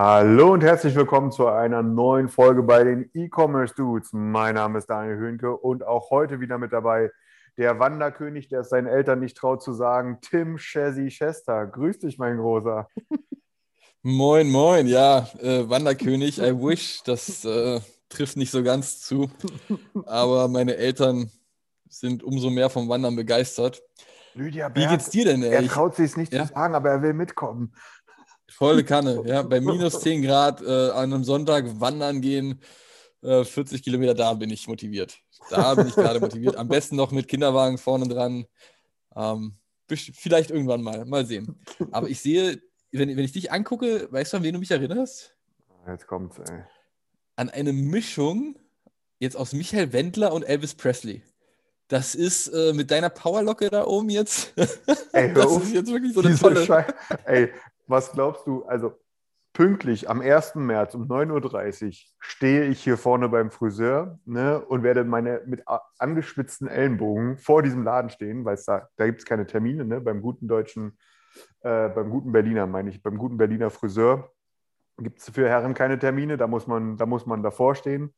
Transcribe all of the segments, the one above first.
Hallo und herzlich willkommen zu einer neuen Folge bei den E-Commerce Dudes. Mein Name ist Daniel Höhnke und auch heute wieder mit dabei der Wanderkönig, der es seinen Eltern nicht traut zu sagen, Tim Chessy Chester. Grüß dich, mein Großer. Moin, moin, ja, äh, Wanderkönig, I wish, das äh, trifft nicht so ganz zu, aber meine Eltern sind umso mehr vom Wandern begeistert. Lydia Wie geht's dir denn, ey? Er traut sich es nicht Ja? zu sagen, aber er will mitkommen. Volle Kanne, ja, bei minus 10 Grad äh, an einem Sonntag wandern gehen, äh, 40 Kilometer, da bin ich motiviert. Da bin ich gerade motiviert. Am besten noch mit Kinderwagen vorne dran. Ähm, vielleicht irgendwann mal, mal sehen. Aber ich sehe, wenn, wenn ich dich angucke, weißt du, an wen du mich erinnerst? Jetzt kommt's, ey. an eine Mischung jetzt aus Michael Wendler und Elvis Presley. Das ist äh, mit deiner Powerlocke da oben jetzt. Ey, hör das auf. ist jetzt wirklich so eine Diese tolle. Schei- Ey, was glaubst du? Also pünktlich am 1. März um 9.30 Uhr stehe ich hier vorne beim Friseur ne, und werde meine mit angeschwitzten Ellenbogen vor diesem Laden stehen, weil da, da gibt es keine Termine, ne, beim guten deutschen, äh, beim guten Berliner, meine ich, beim guten Berliner Friseur gibt es für Herren keine Termine, da muss man, da muss man davor stehen.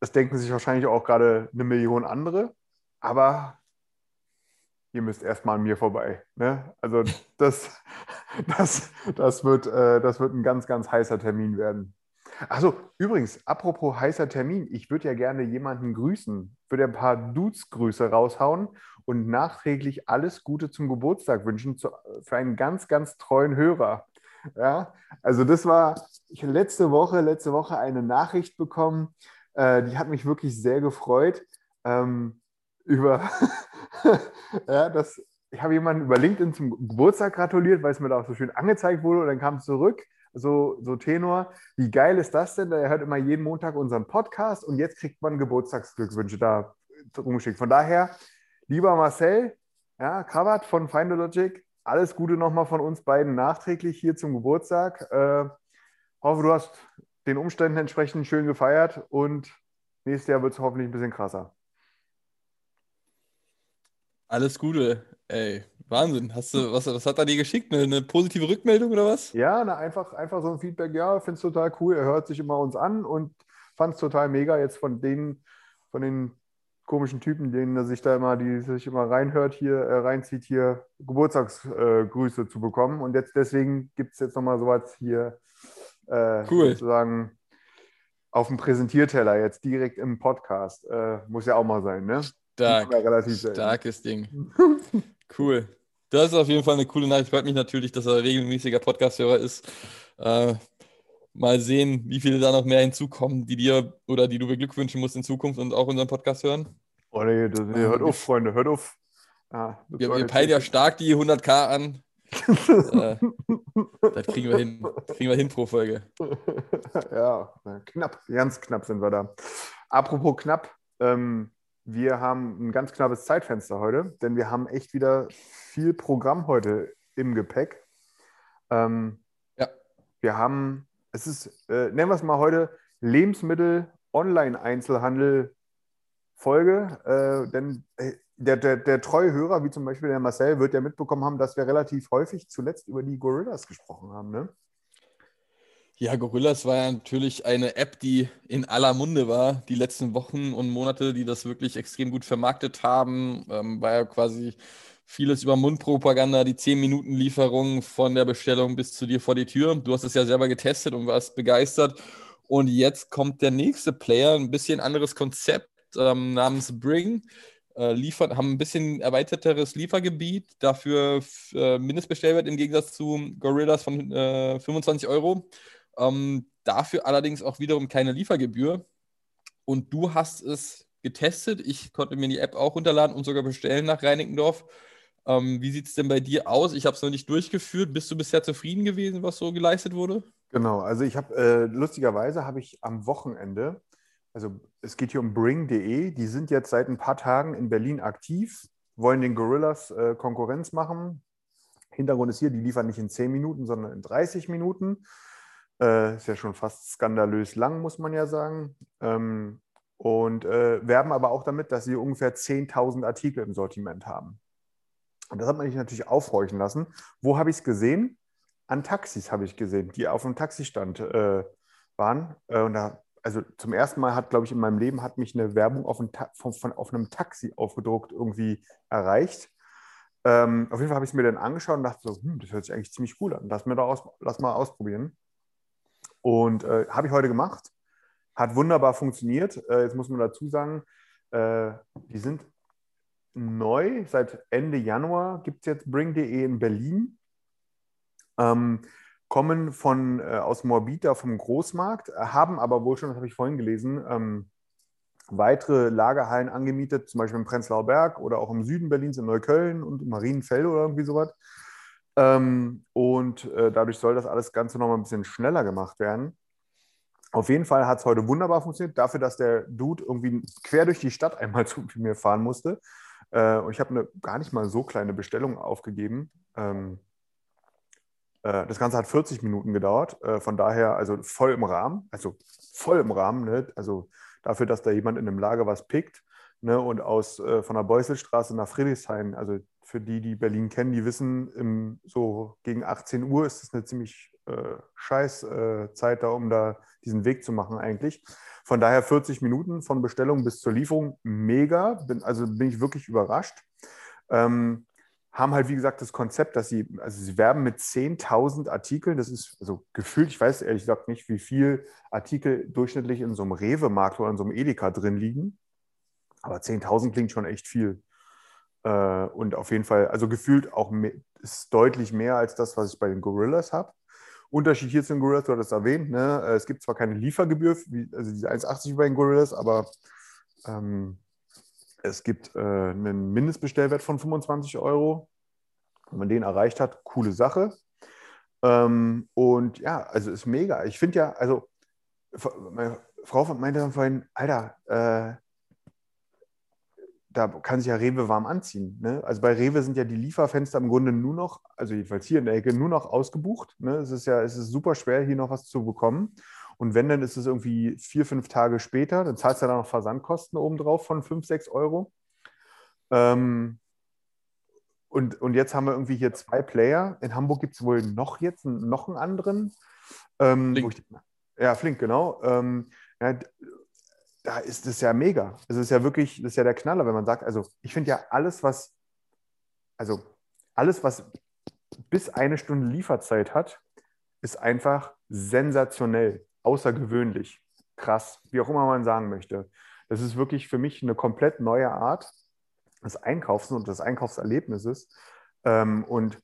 Das denken sich wahrscheinlich auch gerade eine Million andere, aber ihr müsst erstmal an mir vorbei. Ne? Also das, das, das, wird, äh, das wird ein ganz, ganz heißer Termin werden. Achso, übrigens, apropos heißer Termin, ich würde ja gerne jemanden grüßen, würde ein paar Dudes-Grüße raushauen und nachträglich alles Gute zum Geburtstag wünschen zu, für einen ganz, ganz treuen Hörer. Ja, also das war, ich habe letzte Woche, letzte Woche eine Nachricht bekommen, äh, die hat mich wirklich sehr gefreut. Ähm, über, ja, das, ich habe jemanden über LinkedIn zum Geburtstag gratuliert, weil es mir da auch so schön angezeigt wurde und dann kam es zurück, so, so Tenor, wie geil ist das denn? Der hört immer jeden Montag unseren Podcast und jetzt kriegt man Geburtstagsglückwünsche da rumgeschickt. Von daher, lieber Marcel, ja, Krawatt von Findologic, alles Gute nochmal von uns beiden nachträglich hier zum Geburtstag. Äh, hoffe, du hast den Umständen entsprechend schön gefeiert und nächstes Jahr wird es hoffentlich ein bisschen krasser. Alles Gute. Ey, Wahnsinn. Hast du, was, was hat er dir geschickt? Eine, eine positive Rückmeldung oder was? Ja, na, einfach, einfach so ein Feedback, ja, finde es total cool. Er hört sich immer uns an und fand es total mega, jetzt von den, von den komischen Typen, denen er sich da immer, die sich immer reinhört hier, äh, reinzieht, hier Geburtstagsgrüße äh, zu bekommen. Und jetzt deswegen gibt es jetzt nochmal sowas hier äh, Cool. sozusagen auf dem Präsentierteller, jetzt direkt im Podcast. Äh, muss ja auch mal sein, ne? Stark. Relativ selten. Starkes Ding. Cool. Das ist auf jeden Fall eine coole Nachricht. Freut mich natürlich, dass er regelmäßiger Podcast-Hörer ist. Äh, mal sehen, wie viele da noch mehr hinzukommen, die dir oder die du beglückwünschen musst in Zukunft und auch unseren Podcast hören. Oh nee, das, nee, hört auf, Freunde, hört auf. Ah, das Wir, wir peilen ja stark die 100k an. äh, das kriegen wir hin. Kriegen wir hin pro Folge. ja, knapp, ganz knapp sind wir da. Apropos knapp, ähm, wir haben ein ganz knappes Zeitfenster heute, denn wir haben echt wieder viel Programm heute im Gepäck. Ähm, Ja. Wir haben, es ist, äh, nennen wir es mal heute, Lebensmittel Online-Einzelhandel Folge, äh, denn äh, der, der, der treue Hörer, wie zum Beispiel der Marcel, wird ja mitbekommen haben, dass wir relativ häufig zuletzt über die Gorillas gesprochen haben. Ne? Ja, Gorillas war ja natürlich eine App, die in aller Munde war, die letzten Wochen und Monate, die das wirklich extrem gut vermarktet haben. Ähm, war ja quasi vieles über Mundpropaganda, die 10-Minuten-Lieferung von der Bestellung bis zu dir vor die Tür. Du hast es ja selber getestet und warst begeistert. Und jetzt kommt der nächste Player, ein bisschen anderes Konzept ähm, namens Bring. Äh, haben ein bisschen erweiterteres Liefergebiet, dafür äh, Mindestbestellwert im Gegensatz zu Gorillas von äh, 25 Euro. Ähm, dafür allerdings auch wiederum keine Liefergebühr. Und du hast es getestet. Ich konnte mir die App auch runterladen und sogar bestellen nach Reinickendorf. Ähm, wie sieht es denn bei dir aus? Ich habe es noch nicht durchgeführt. Bist du bisher zufrieden gewesen, was so geleistet wurde? Genau, also ich habe, äh, lustigerweise habe ich am Wochenende, also es geht hier um Bring.de, die sind jetzt seit ein paar Tagen in Berlin aktiv, wollen den Gorillas äh, Konkurrenz machen. Hintergrund ist hier, die liefern nicht in 10 Minuten, sondern in 30 Minuten. Äh, ist ja schon fast skandalös lang, muss man ja sagen. Ähm, und äh, werben aber auch damit, dass sie ungefähr 10.000 Artikel im Sortiment haben. Und das hat man sich natürlich aufhorchen lassen. Wo habe ich es gesehen? An Taxis habe ich gesehen, die auf dem Taxistand äh, waren. Äh, und da, also zum ersten Mal hat, glaube ich, in meinem Leben hat mich eine Werbung auf, ein von, von, auf einem Taxi aufgedruckt irgendwie erreicht. Ähm, auf jeden Fall habe ich es mir dann angeschaut und dachte so, hm, das hört sich eigentlich ziemlich cool an. Lass, mir doch aus, lass mal ausprobieren. Und äh, habe ich heute gemacht. Hat wunderbar funktioniert. Äh, jetzt muss man dazu sagen, äh, die sind neu. Seit Ende Januar gibt es jetzt Bring.de in Berlin. Ähm, kommen von, äh, aus Morbita vom Großmarkt, haben aber wohl schon, das habe ich vorhin gelesen, ähm, weitere Lagerhallen angemietet, zum Beispiel im Prenzlauer Berg oder auch im Süden Berlins in Neukölln und Marienfeld oder irgendwie sowas. Ähm, und äh, dadurch soll das alles Ganze noch mal ein bisschen schneller gemacht werden. Auf jeden Fall hat es heute wunderbar funktioniert, dafür, dass der Dude irgendwie quer durch die Stadt einmal zu mir fahren musste. Äh, und ich habe eine gar nicht mal so kleine Bestellung aufgegeben. Ähm, äh, das Ganze hat 40 Minuten gedauert. Äh, von daher, also voll im Rahmen. Also voll im Rahmen. Ne? Also dafür, dass da jemand in einem Lager was pickt. Ne? Und aus äh, von der Beuselstraße nach Friedrichshain, also für die, die Berlin kennen, die wissen, im, so gegen 18 Uhr ist das eine ziemlich äh, scheiß äh, Zeit da, um da diesen Weg zu machen eigentlich. Von daher 40 Minuten von Bestellung bis zur Lieferung, mega. Bin, also bin ich wirklich überrascht. Ähm, haben halt, wie gesagt, das Konzept, dass sie, also sie werben mit 10.000 Artikeln. Das ist also gefühlt, ich weiß ehrlich gesagt nicht, wie viel Artikel durchschnittlich in so einem Rewe-Markt oder in so einem Edeka drin liegen. Aber 10.000 klingt schon echt viel. Äh, und auf jeden Fall, also gefühlt auch mehr, ist deutlich mehr als das, was ich bei den Gorillas habe. Unterschied hier zu den Gorillas, du hattest erwähnt, ne? es gibt zwar keine Liefergebühr, wie, also diese 1,80 bei den Gorillas, aber ähm, es gibt äh, einen Mindestbestellwert von 25 Euro. Wenn man den erreicht hat, coole Sache. Ähm, und ja, also ist mega. Ich finde ja, also meine Frau meinte dann vorhin, Alter, äh, da kann sich ja Rewe warm anziehen. Ne? Also bei Rewe sind ja die Lieferfenster im Grunde nur noch, also jedenfalls hier in der Ecke, nur noch ausgebucht. Ne? Es ist ja, es ist super schwer, hier noch was zu bekommen. Und wenn, dann ist es irgendwie vier, fünf Tage später. Dann zahlst du ja dann noch Versandkosten obendrauf von fünf, sechs Euro. Ähm, und, und jetzt haben wir irgendwie hier zwei Player. In Hamburg gibt es wohl noch jetzt noch einen anderen. Ähm, Flink. Ich, ja, Flink, genau. Ähm, ja, da ist es ja mega. Es ist ja wirklich, das ist ja der Knaller, wenn man sagt, also ich finde ja alles, was, also alles, was bis eine Stunde Lieferzeit hat, ist einfach sensationell, außergewöhnlich, krass, wie auch immer man sagen möchte. Das ist wirklich für mich eine komplett neue Art des Einkaufs und des Einkaufserlebnisses. Ähm, und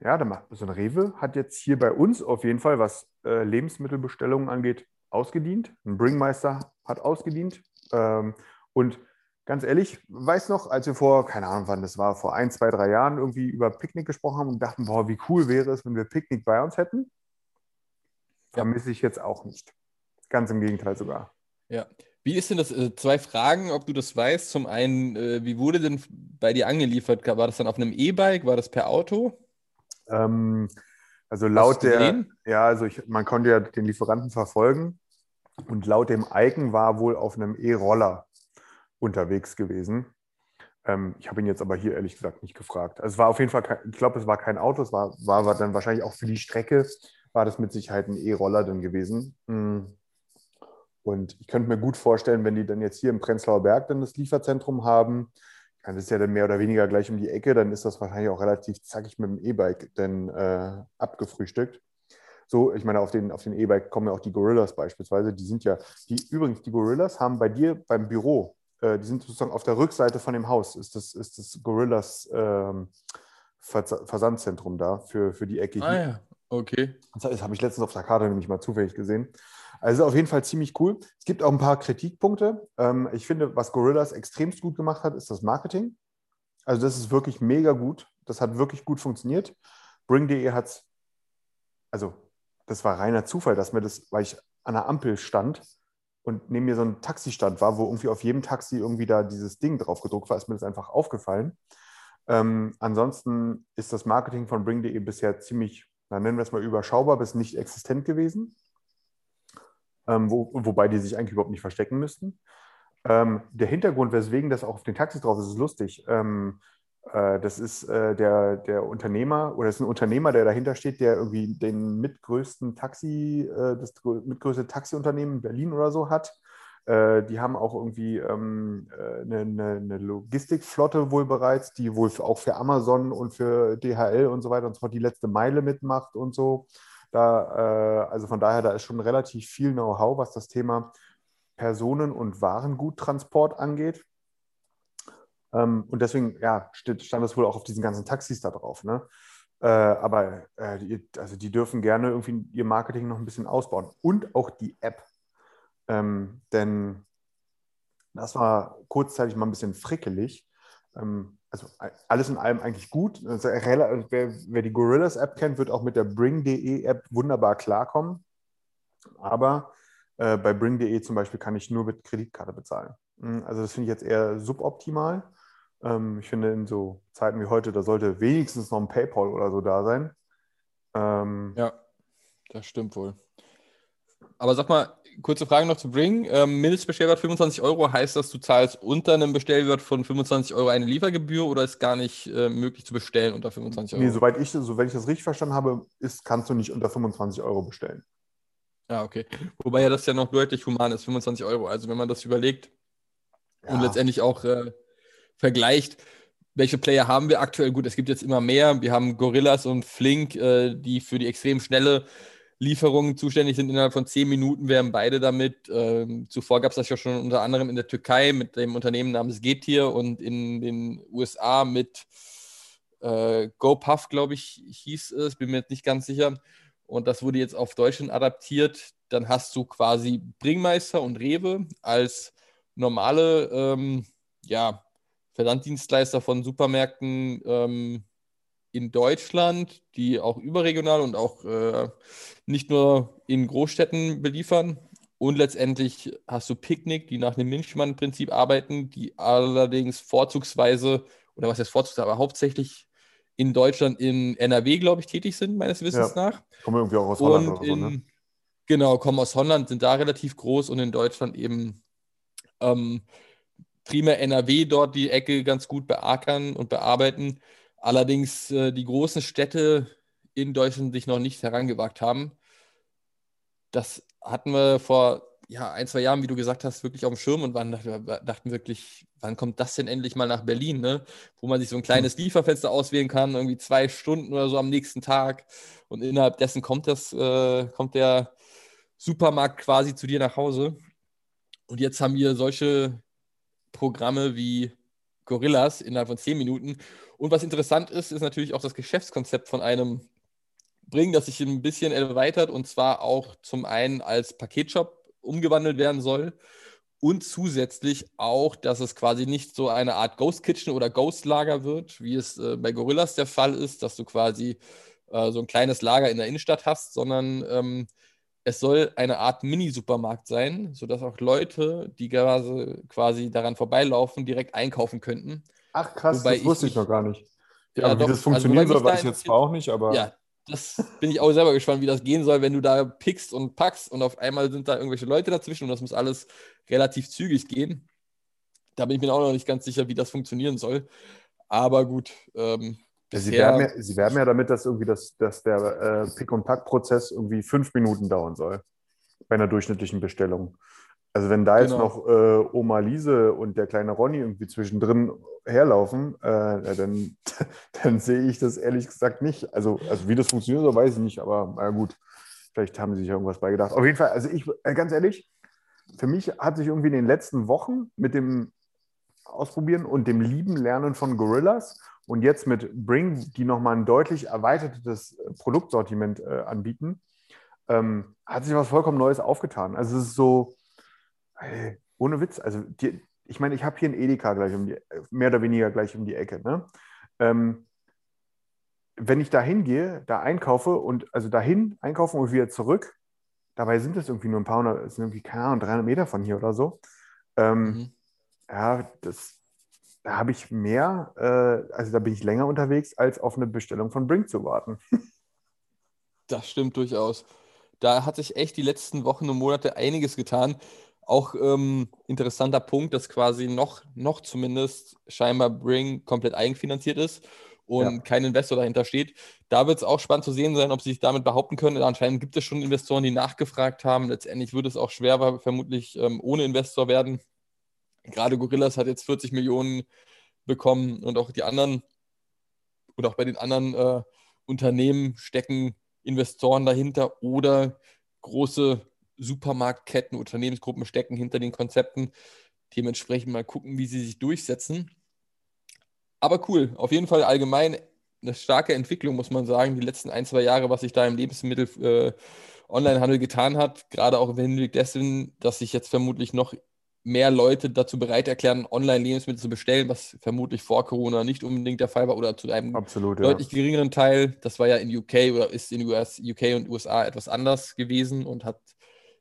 ja, so ein Rewe hat jetzt hier bei uns auf jeden Fall, was äh, Lebensmittelbestellungen angeht, ausgedient. Ein Bringmeister hat ausgedient. Ähm, und ganz ehrlich, weiß noch, als wir vor, keine Ahnung wann das war, vor ein, zwei, drei Jahren irgendwie über Picknick gesprochen haben und dachten, boah, wie cool wäre es, wenn wir Picknick bei uns hätten, vermisse ich jetzt auch nicht. Ganz im Gegenteil sogar. Ja. Wie ist denn das? Äh, zwei Fragen, ob du das weißt. Zum einen, äh, wie wurde denn bei dir angeliefert? War das dann auf einem E-Bike? War das per Auto? Ähm, also laut der, ja, also ich, man konnte ja den Lieferanten verfolgen und laut dem Icon war wohl auf einem E-Roller unterwegs gewesen. Ähm, ich habe ihn jetzt aber hier ehrlich gesagt nicht gefragt. Also es war auf jeden Fall, ich glaube, es war kein Auto, es war, war dann wahrscheinlich auch für die Strecke, war das mit Sicherheit ein E-Roller dann gewesen. Mhm. Und ich könnte mir gut vorstellen, wenn die dann jetzt hier im Prenzlauer Berg dann das Lieferzentrum haben, das ist ja dann mehr oder weniger gleich um die Ecke, dann ist das wahrscheinlich auch relativ zackig mit dem E-Bike dann äh, abgefrühstückt. So, ich meine, auf den auf den E-Bike kommen ja auch die Gorillas beispielsweise. Die sind ja, die übrigens, die Gorillas haben bei dir beim Büro, äh, die sind sozusagen auf der Rückseite von dem Haus, ist das, ist das Gorillas ähm, Versandzentrum da für, für die Ecke ah, hier. Ah ja, okay. Das, das habe ich letztens auf der Karte nämlich mal zufällig gesehen. Also auf jeden Fall ziemlich cool. Es gibt auch ein paar Kritikpunkte. Ähm, ich finde, was Gorillas extremst gut gemacht hat, ist das Marketing. Also das ist wirklich mega gut. Das hat wirklich gut funktioniert. Bring.de hat es, also das war reiner Zufall, dass mir das, weil ich an der Ampel stand und neben mir so ein Taxistand war, wo irgendwie auf jedem Taxi irgendwie da dieses Ding drauf gedruckt war, ist mir das einfach aufgefallen. Ähm, ansonsten ist das Marketing von Bring.de bisher ziemlich, na, nennen wir es mal überschaubar, bis nicht existent gewesen. Ähm, wo, wobei die sich eigentlich überhaupt nicht verstecken müssten. Ähm, der Hintergrund, weswegen das auch auf den Taxis drauf ist, ist lustig. Ähm, äh, das ist äh, der, der Unternehmer oder ist ein Unternehmer, der dahinter steht, der irgendwie den mitgrößten Taxi, äh, das mitgrößte Taxiunternehmen in Berlin oder so hat. Äh, die haben auch irgendwie ähm, äh, eine, eine, Logistikflotte wohl bereits, die wohl auch für Amazon und für DHL und so weiter und so fort die letzte Meile mitmacht und so. Da, äh, also von daher, da ist schon relativ viel Know-how, was das Thema Personen- und Warenguttransport angeht. Ähm, und deswegen, ja, stand das wohl auch auf diesen ganzen Taxis da drauf. Ne? Äh, aber äh, die, also die dürfen gerne irgendwie ihr Marketing noch ein bisschen ausbauen. Und auch die App. Ähm, denn das war kurzzeitig mal ein bisschen frickelig. Ähm, also alles in allem eigentlich gut. Also, wer, wer, die Gorillas App kennt, wird auch mit der Bring.de App wunderbar klarkommen. Aber äh, bei Bring.de zum Beispiel kann ich nur mit Kreditkarte bezahlen. Hm, also das finde ich jetzt eher suboptimal. Ähm, ich finde, in so Zeiten wie heute, da sollte wenigstens noch ein PayPal oder so da sein. Ähm, ja, das stimmt wohl. Aber sag mal, kurze Frage noch zu Bring. Ähm, Mindestbestellwert 25 Euro heißt das, du zahlst unter einem Bestellwert von 25 Euro eine Liefergebühr oder ist gar nicht äh, möglich zu bestellen unter 25 Euro? Nee, soweit ich, soweit ich das richtig verstanden habe, ist, kannst du nicht unter 25 Euro bestellen. Ja, okay. Wobei ja das ja noch deutlich human ist, 25 Euro. Also wenn man das überlegt ja. und letztendlich auch äh, vergleicht, welche Player haben wir aktuell? Gut, es gibt jetzt immer mehr. Wir haben Gorillas und Flink, äh, die für die extrem schnelle Lieferung zuständig sind. Innerhalb von zehn Minuten wären beide damit. Ähm, zuvor gab es das ja schon unter anderem in der Türkei mit dem Unternehmen namens Getir und in den USA mit äh, GoPuff, glaube ich, hieß es. Bin mir jetzt nicht ganz sicher. Und das wurde jetzt auf Deutschland adaptiert. Dann hast du quasi Bringmeister und Rewe als normale ähm, ja, Versanddienstleister von Supermärkten ähm, in Deutschland, die auch überregional und auch äh, nicht nur in Großstädten beliefern. Und letztendlich hast du Picknick, die nach dem Milchmann-Prinzip arbeiten, die allerdings vorzugsweise, oder was heißt vorzugsweise, aber hauptsächlich in Deutschland in NRW, glaube ich, tätig sind, meines Wissens ja. nach. Kommen irgendwie auch aus Holland und oder so, ne? Genau, kommen aus Holland, sind da relativ groß und in Deutschland eben ähm, primär NRW dort die Ecke ganz gut beackern und bearbeiten. Allerdings äh, die großen Städte in Deutschland sich noch nicht herangewagt haben. Das hatten wir vor ja, ein, zwei Jahren, wie du gesagt hast, wirklich auf dem Schirm und waren, dachten wirklich, wann kommt das denn endlich mal nach Berlin, ne? wo man sich so ein kleines Lieferfenster auswählen kann, irgendwie zwei Stunden oder so am nächsten Tag und innerhalb dessen kommt, das, äh, kommt der Supermarkt quasi zu dir nach Hause. Und jetzt haben wir solche Programme wie Gorillas innerhalb von zehn Minuten. Und was interessant ist, ist natürlich auch das Geschäftskonzept von einem Bring, das sich ein bisschen erweitert und zwar auch zum einen als Paketshop umgewandelt werden soll und zusätzlich auch, dass es quasi nicht so eine Art Ghost Kitchen oder Ghost Lager wird, wie es äh, bei Gorillas der Fall ist, dass du quasi äh, so ein kleines Lager in der Innenstadt hast, sondern ähm, es soll eine Art Mini-Supermarkt sein, sodass auch Leute, die quasi, quasi daran vorbeilaufen, direkt einkaufen könnten. Ach krass, Wobei das wusste ich, noch gar nicht. Ja, aber doch, wie das also funktionieren also, soll, weiß ich jetzt zwar auch nicht, aber. Ja, das bin ich auch selber gespannt, wie das gehen soll, wenn du da pickst und packst und auf einmal sind da irgendwelche Leute dazwischen und das muss alles relativ zügig gehen. Da bin ich mir auch noch nicht ganz sicher, wie das funktionieren soll. Aber gut, ähm, ja, sie, werben ja, sie werben ja damit, dass irgendwie das, dass der äh, Pick- und Pack-Prozess irgendwie fünf Minuten dauern soll bei einer durchschnittlichen Bestellung. Also wenn da jetzt genau. noch äh, Oma Lise und der kleine Ronny irgendwie zwischendrin herlaufen, äh, dann, dann sehe ich das ehrlich gesagt nicht. Also, also wie das funktioniert, so weiß ich nicht, aber na gut, vielleicht haben sie sich irgendwas beigedacht. Auf jeden Fall, also ich, äh, ganz ehrlich, für mich hat sich irgendwie in den letzten Wochen mit dem Ausprobieren und dem Lieben Lernen von Gorillas und jetzt mit Bring, die nochmal ein deutlich erweitertes äh, Produktsortiment äh, anbieten, ähm, hat sich was vollkommen Neues aufgetan. Also es ist so, ey, ohne Witz, also die, ich meine, ich habe hier einen Edeka gleich um die, mehr oder weniger gleich um die Ecke. Ne? Ähm, wenn ich da hingehe, da einkaufe und also dahin einkaufen und wieder zurück, dabei sind es irgendwie nur ein paar hundert, es sind irgendwie, keine Ahnung, 300 Meter von hier oder so. Ähm, Mhm. Ja, das, da habe ich mehr, äh, also da bin ich länger unterwegs, als auf eine Bestellung von Brink zu warten. Das stimmt durchaus. Da hat sich echt die letzten Wochen und Monate einiges getan. Auch ähm, interessanter Punkt, dass quasi noch, noch zumindest scheinbar Bring komplett eigenfinanziert ist und Ja. kein Investor dahinter steht. Da wird es auch spannend zu sehen sein, ob sie sich damit behaupten können. Anscheinend gibt es schon Investoren, die nachgefragt haben. Letztendlich wird es auch schwer, vermutlich ähm, ohne Investor werden. Gerade Gorillas hat jetzt 40 Millionen bekommen und auch die anderen und auch bei den anderen äh, Unternehmen stecken Investoren dahinter oder große Supermarktketten, Unternehmensgruppen stecken hinter den Konzepten. Dementsprechend mal gucken, wie sie sich durchsetzen. Aber cool, auf jeden Fall allgemein eine starke Entwicklung, muss man sagen, die letzten ein, zwei Jahre, was sich da im Lebensmittel äh, getan hat, gerade auch im Hinblick dessen, dass sich jetzt vermutlich noch mehr Leute dazu bereit erklären, Online-Lebensmittel zu bestellen, was vermutlich vor Corona nicht unbedingt der Fall war oder zu einem Absolut, ja. deutlich geringeren Teil. Das war ja in UK oder ist in US, UK und USA etwas anders gewesen und hat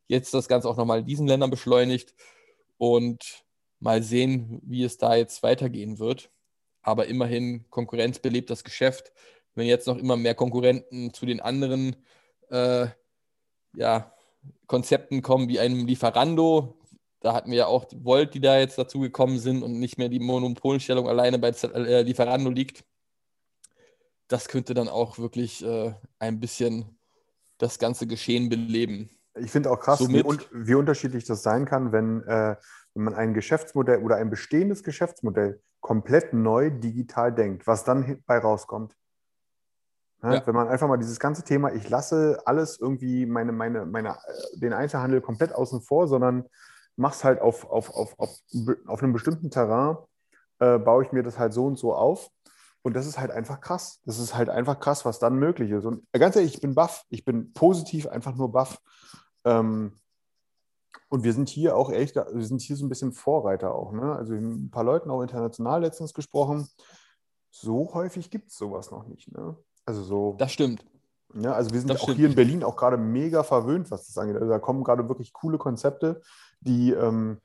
jetzt das Ganze auch nochmal in diesen Ländern beschleunigt und mal sehen, wie es da jetzt weitergehen wird. Aber immerhin, Konkurrenz belebt das Geschäft. Wenn jetzt noch immer mehr Konkurrenten zu den anderen äh, ja, Konzepten kommen, wie einem Lieferando, da hatten wir ja auch Volt, die da jetzt dazu gekommen sind und nicht mehr die Monopolstellung alleine bei Z- äh, Lieferando liegt. Das könnte dann auch wirklich äh, ein bisschen das ganze Geschehen beleben. Ich finde auch krass, wie, un wie unterschiedlich das sein kann, wenn, äh, wenn man ein Geschäftsmodell oder ein bestehendes Geschäftsmodell komplett neu digital denkt, was dann bei rauskommt. Ne? Ja. Wenn man einfach mal dieses ganze Thema, ich lasse alles irgendwie, meine, meine, meine, äh, den Einzelhandel komplett außen vor, sondern mach's halt auf, auf, auf, auf, auf einem bestimmten Terrain, äh, baue ich mir das halt so und so auf. Und das ist halt einfach krass. Das ist halt einfach krass, was dann möglich ist. Und ganz ehrlich, ich bin baff. Ich bin positiv einfach nur baff. Ähm, und wir sind hier auch echt, wir sind hier so ein bisschen Vorreiter auch. Ne? Also ein paar Leuten auch international letztens gesprochen. So häufig gibt es sowas noch nicht. Ne? Also so, Das stimmt. Ja, also wir sind auch hier in Berlin auch gerade mega verwöhnt, was das angeht. Also da kommen gerade wirklich coole Konzepte, die, ähm,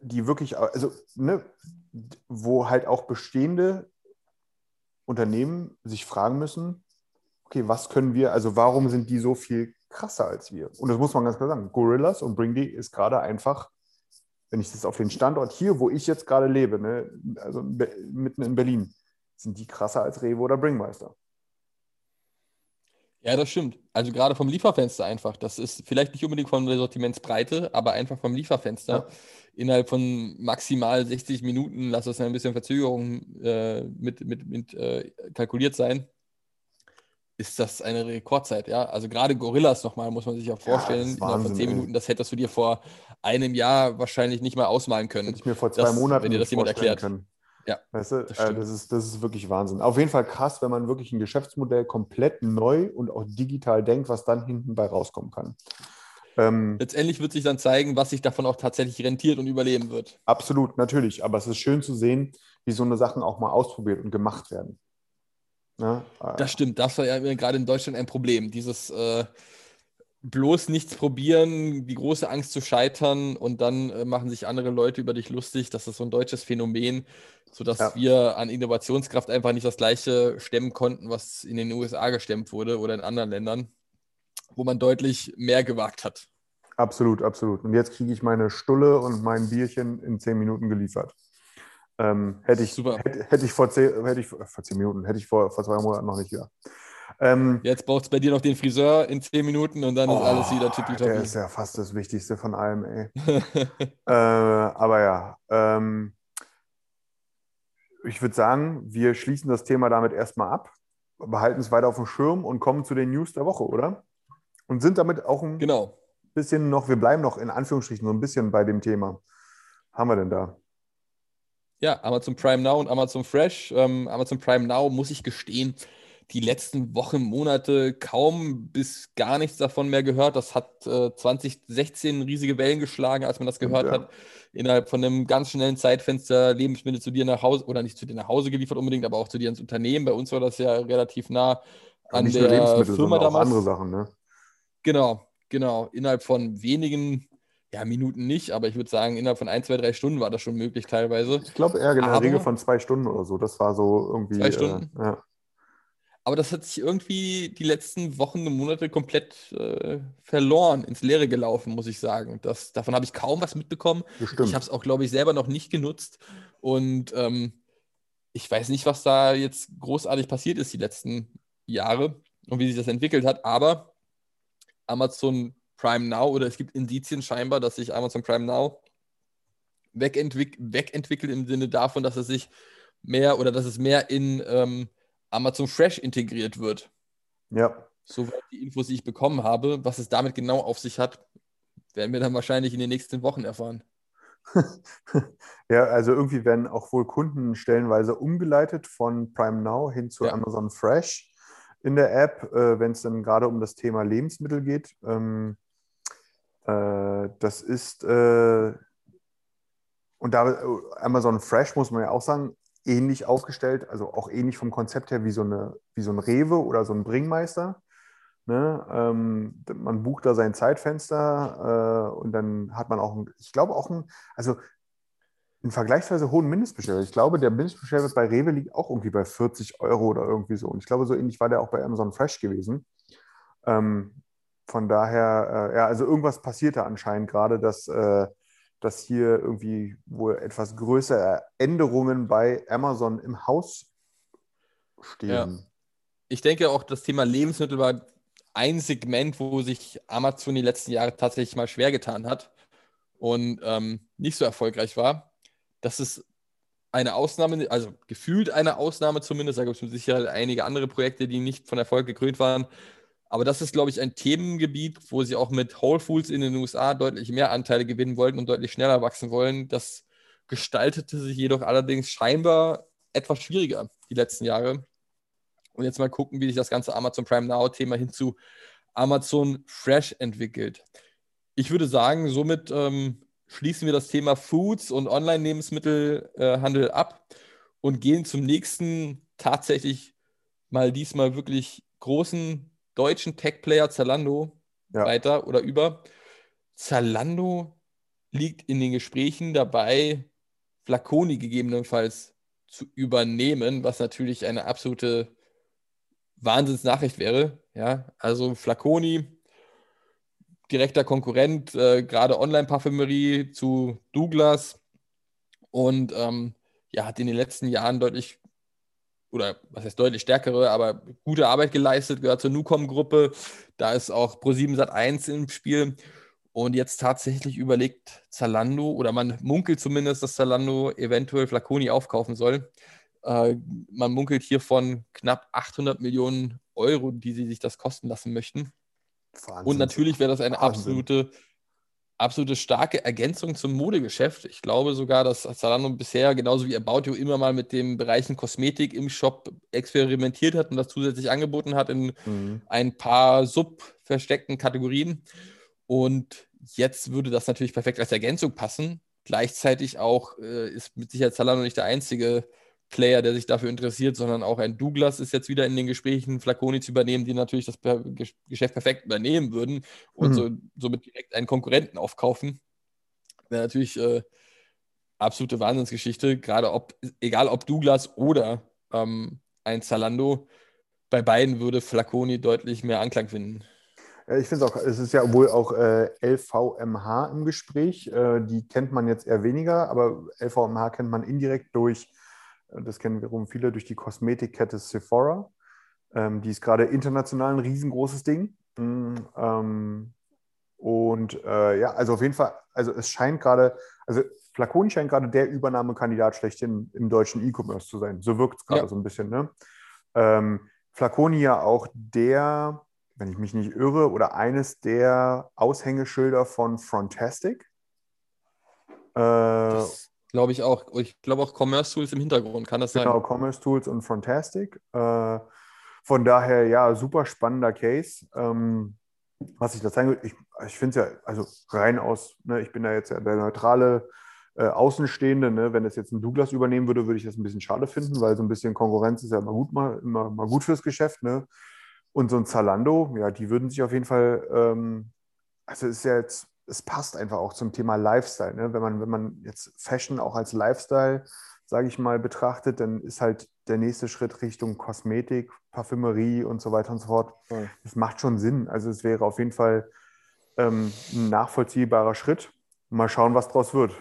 die wirklich, also ne, wo halt auch bestehende Unternehmen sich fragen müssen, okay, was können wir, also warum sind die so viel krasser als wir? Und das muss man ganz klar sagen. Gorillas und Bringy ist gerade einfach, wenn ich das auf den Standort hier, wo ich jetzt gerade lebe, ne, also mitten in Berlin, sind die krasser als Rewe oder Bringmeister. Ja, das stimmt. Also gerade vom Lieferfenster einfach. Das ist vielleicht nicht unbedingt von der Sortimentsbreite, aber einfach vom Lieferfenster. Ja. Innerhalb von maximal 60 Minuten, lass es ein bisschen Verzögerung äh, mit, mit, mit äh, kalkuliert sein, ist das eine Rekordzeit. Ja, also gerade Gorillas nochmal, muss man sich auch vorstellen, das ist innerhalb von Wahnsinn, 10 ey. Minuten, das hättest du dir vor einem Jahr wahrscheinlich nicht mal ausmalen können. Hätte ich mir vor zwei Das- Monaten wenn dir das jemand erklärt. können. Ja, Weißt du, das äh, das, ist, das ist wirklich Wahnsinn. Auf jeden Fall krass, wenn man wirklich ein Geschäftsmodell komplett neu und auch digital denkt, was dann hinten bei rauskommen kann. Ähm, Letztendlich wird sich dann zeigen, was sich davon auch tatsächlich rentiert und überleben wird. absolut, natürlich. Aber es ist schön zu sehen, wie so eine Sachen auch mal ausprobiert und gemacht werden. Ne? Äh, Das stimmt, das war ja gerade in Deutschland ein Problem. Dieses äh, bloß nichts probieren, die große Angst zu scheitern und dann äh, machen sich andere Leute über dich lustig. Das ist so ein deutsches Phänomen, sodass Ja. wir an Innovationskraft einfach nicht das gleiche stemmen konnten, was in den USA gestemmt wurde oder in anderen Ländern, wo man deutlich mehr gewagt hat. Absolut, absolut. Und jetzt kriege ich meine Stulle und mein Bierchen in zehn Minuten geliefert. Ähm, hätte, ich, hätte, hätte ich vor zehn, hätte ich vor vor zehn Minuten, hätte ich vor, vor zwei Monaten noch nicht gedacht. Ähm, Jetzt braucht es bei dir noch den Friseur in zehn Minuten und dann ist alles wieder Oh, Der ist ja fast das Wichtigste von allem, ey. äh, aber ja, ähm, ich würde sagen, wir schließen das Thema damit erstmal ab, behalten es weiter auf dem Schirm und kommen zu den News der Woche, oder? Und sind damit auch ein Genau. bisschen noch, wir bleiben noch in Anführungsstrichen so ein bisschen bei dem Thema. Haben wir denn da? Ja, Amazon Prime Now und Amazon Fresh. Ähm, Amazon Prime Now, muss ich gestehen, die letzten Wochen, Monate kaum bis gar nichts davon mehr gehört. Das hat äh, 2016 riesige Wellen geschlagen, als man das gehört ja. hat. Innerhalb von einem ganz schnellen Zeitfenster Lebensmittel zu dir nach Hause oder nicht zu dir nach Hause geliefert unbedingt, aber auch zu dir ins Unternehmen. Bei uns war das ja relativ nah an nicht der Lebensmittel, Firma damals. andere Sachen, ne? Genau, genau. Innerhalb von wenigen ja, Minuten nicht, aber ich würde sagen, innerhalb von ein, zwei, drei Stunden war das schon möglich teilweise. Ich glaube eher in der Regel von zwei Stunden oder so. Das war so irgendwie. Zwei Stunden? Äh, ja. Aber das hat sich irgendwie die letzten Wochen und Monate komplett äh, verloren, ins Leere gelaufen, muss ich sagen. Das, davon habe ich kaum was mitbekommen. Bestimmt. Ich habe es auch, glaube ich, selber noch nicht genutzt. Und ähm, ich weiß nicht, was da jetzt großartig passiert ist die letzten Jahre und wie sich das entwickelt hat. Aber Amazon Prime Now oder es gibt Indizien scheinbar, dass sich Amazon Prime Now wegentwick wegentwickelt im Sinne davon, dass es sich mehr oder dass es mehr in ähm, Amazon Fresh integriert wird. Ja. Soweit die Infos, die ich bekommen habe, was es damit genau auf sich hat, werden wir dann wahrscheinlich in den nächsten Wochen erfahren. ja, also irgendwie werden auch wohl Kunden stellenweise umgeleitet von Prime Now hin zu ja. Amazon Fresh in der App, äh, wenn es dann gerade um das Thema Lebensmittel geht. Ähm, äh, das ist, äh, und da äh, Amazon Fresh muss man ja auch sagen, ähnlich aufgestellt, also auch ähnlich vom Konzept her wie so, eine, wie so ein Rewe oder so ein Bringmeister. Ne? Ähm, man bucht da sein Zeitfenster äh, und dann hat man auch, ein, ich glaube auch ein, also einen vergleichsweise hohen Mindestbestellwert. Ich glaube, der Mindestbestellwert bei Rewe liegt auch irgendwie bei 40 Euro oder irgendwie so. Und ich glaube, so ähnlich war der auch bei Amazon Fresh gewesen. Ähm, von daher, äh, ja, also irgendwas passiert da anscheinend gerade, dass äh, dass hier irgendwie wohl etwas größere Änderungen bei Amazon im Haus stehen. Ja. Ich denke auch, das Thema Lebensmittel war ein Segment, wo sich Amazon die letzten Jahre tatsächlich mal schwer getan hat und ähm, nicht so erfolgreich war. Das ist eine Ausnahme, also gefühlt eine Ausnahme zumindest. Da gibt es mit Sicherheit einige andere Projekte, die nicht von Erfolg gekrönt waren. Aber das ist, glaube ich, ein Themengebiet, wo sie auch mit Whole Foods in den USA deutlich mehr Anteile gewinnen wollten und deutlich schneller wachsen wollen. Das gestaltete sich jedoch allerdings scheinbar etwas schwieriger die letzten Jahre. Und jetzt mal gucken, wie sich das ganze Amazon Prime Now-Thema hin zu Amazon Fresh entwickelt. Ich würde sagen, somit ähm, schließen wir das Thema Foods und Online-Lebensmittelhandel äh, ab und gehen zum nächsten tatsächlich mal diesmal wirklich großen deutschen Tech-Player Zalando ja. weiter oder über. Zalando liegt in den Gesprächen dabei, Flaconi gegebenenfalls zu übernehmen, was natürlich eine absolute Wahnsinnsnachricht wäre. Ja, also Flaconi, direkter Konkurrent, äh, gerade Online-Parfümerie zu Douglas und ähm, ja, hat in den letzten Jahren deutlich oder was heißt deutlich stärkere, aber gute Arbeit geleistet, gehört zur Nucom-Gruppe. Da ist auch Pro7 Sat 1 im Spiel. Und jetzt tatsächlich überlegt Zalando, oder man munkelt zumindest, dass Zalando eventuell Flaconi aufkaufen soll. Äh, man munkelt hier von knapp 800 Millionen Euro, die sie sich das kosten lassen möchten. Wahnsinn. Und natürlich wäre das eine Wahnsinn. absolute absolute starke Ergänzung zum Modegeschäft. Ich glaube sogar, dass Zalando bisher genauso wie About You immer mal mit den Bereichen Kosmetik im Shop experimentiert hat und das zusätzlich angeboten hat in mhm. ein paar sub-versteckten Kategorien. Und jetzt würde das natürlich perfekt als Ergänzung passen. Gleichzeitig auch äh, ist mit Sicherheit Zalando nicht der einzige Player, der sich dafür interessiert, sondern auch ein Douglas ist jetzt wieder in den Gesprächen, Flaconi zu übernehmen, die natürlich das Geschäft perfekt übernehmen würden und mhm. so, somit direkt einen Konkurrenten aufkaufen. Wäre natürlich äh, absolute Wahnsinnsgeschichte, gerade ob, egal ob Douglas oder ähm, ein Zalando, bei beiden würde Flaconi deutlich mehr Anklang finden. Ich finde es auch, es ist ja wohl auch äh, LVMH im Gespräch. Äh, die kennt man jetzt eher weniger, aber LVMH kennt man indirekt durch das kennen wiederum viele durch die Kosmetikkette Sephora. Ähm, die ist gerade international ein riesengroßes Ding. Mm, ähm, und äh, ja, also auf jeden Fall, also es scheint gerade, also Flaconi scheint gerade der Übernahmekandidat schlechthin im deutschen E-Commerce zu sein. So wirkt es gerade ja. so ein bisschen. Ne? Ähm, Flaconi ja auch der, wenn ich mich nicht irre, oder eines der Aushängeschilder von Frontastic. Äh, das Glaube ich auch. Ich glaube auch Commerce Tools im Hintergrund, kann das sein? Genau, Commerce Tools und Fantastic. Äh, Von daher, ja, super spannender Case. Ähm, was ich da zeigen will, ich, ich finde es ja, also rein aus, ne, ich bin da jetzt ja der neutrale äh, Außenstehende, ne, wenn das jetzt ein Douglas übernehmen würde, würde ich das ein bisschen schade finden, weil so ein bisschen Konkurrenz ist ja immer gut, mal, immer, mal gut fürs Geschäft. Ne? Und so ein Zalando, ja, die würden sich auf jeden Fall, ähm, also ist ja jetzt, es passt einfach auch zum Thema Lifestyle. Ne? Wenn, man, wenn man jetzt Fashion auch als Lifestyle, sage ich mal, betrachtet, dann ist halt der nächste Schritt Richtung Kosmetik, Parfümerie und so weiter und so fort. Voll. Das macht schon Sinn. Also es wäre auf jeden Fall ähm, ein nachvollziehbarer Schritt. Mal schauen, was draus wird.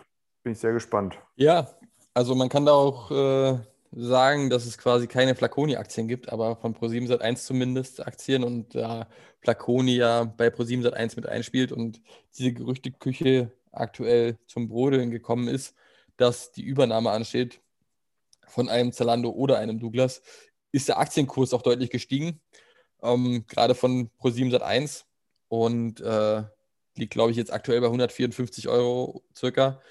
Bin ich sehr gespannt. Ja, also man kann da auch äh, sagen, dass es quasi keine Flaconi-Aktien gibt, aber von Pro7 Sat1 zumindest Aktien und da äh, Flaconi ja bei Pro7 Sat1 mit einspielt und diese Gerüchteküche aktuell zum Brodeln gekommen ist, dass die Übernahme ansteht von einem Zalando oder einem Douglas, ist der Aktienkurs auch deutlich gestiegen, ähm, gerade von Pro7 Sat1 und äh, liegt, glaube ich, jetzt aktuell bei 154 Euro circa.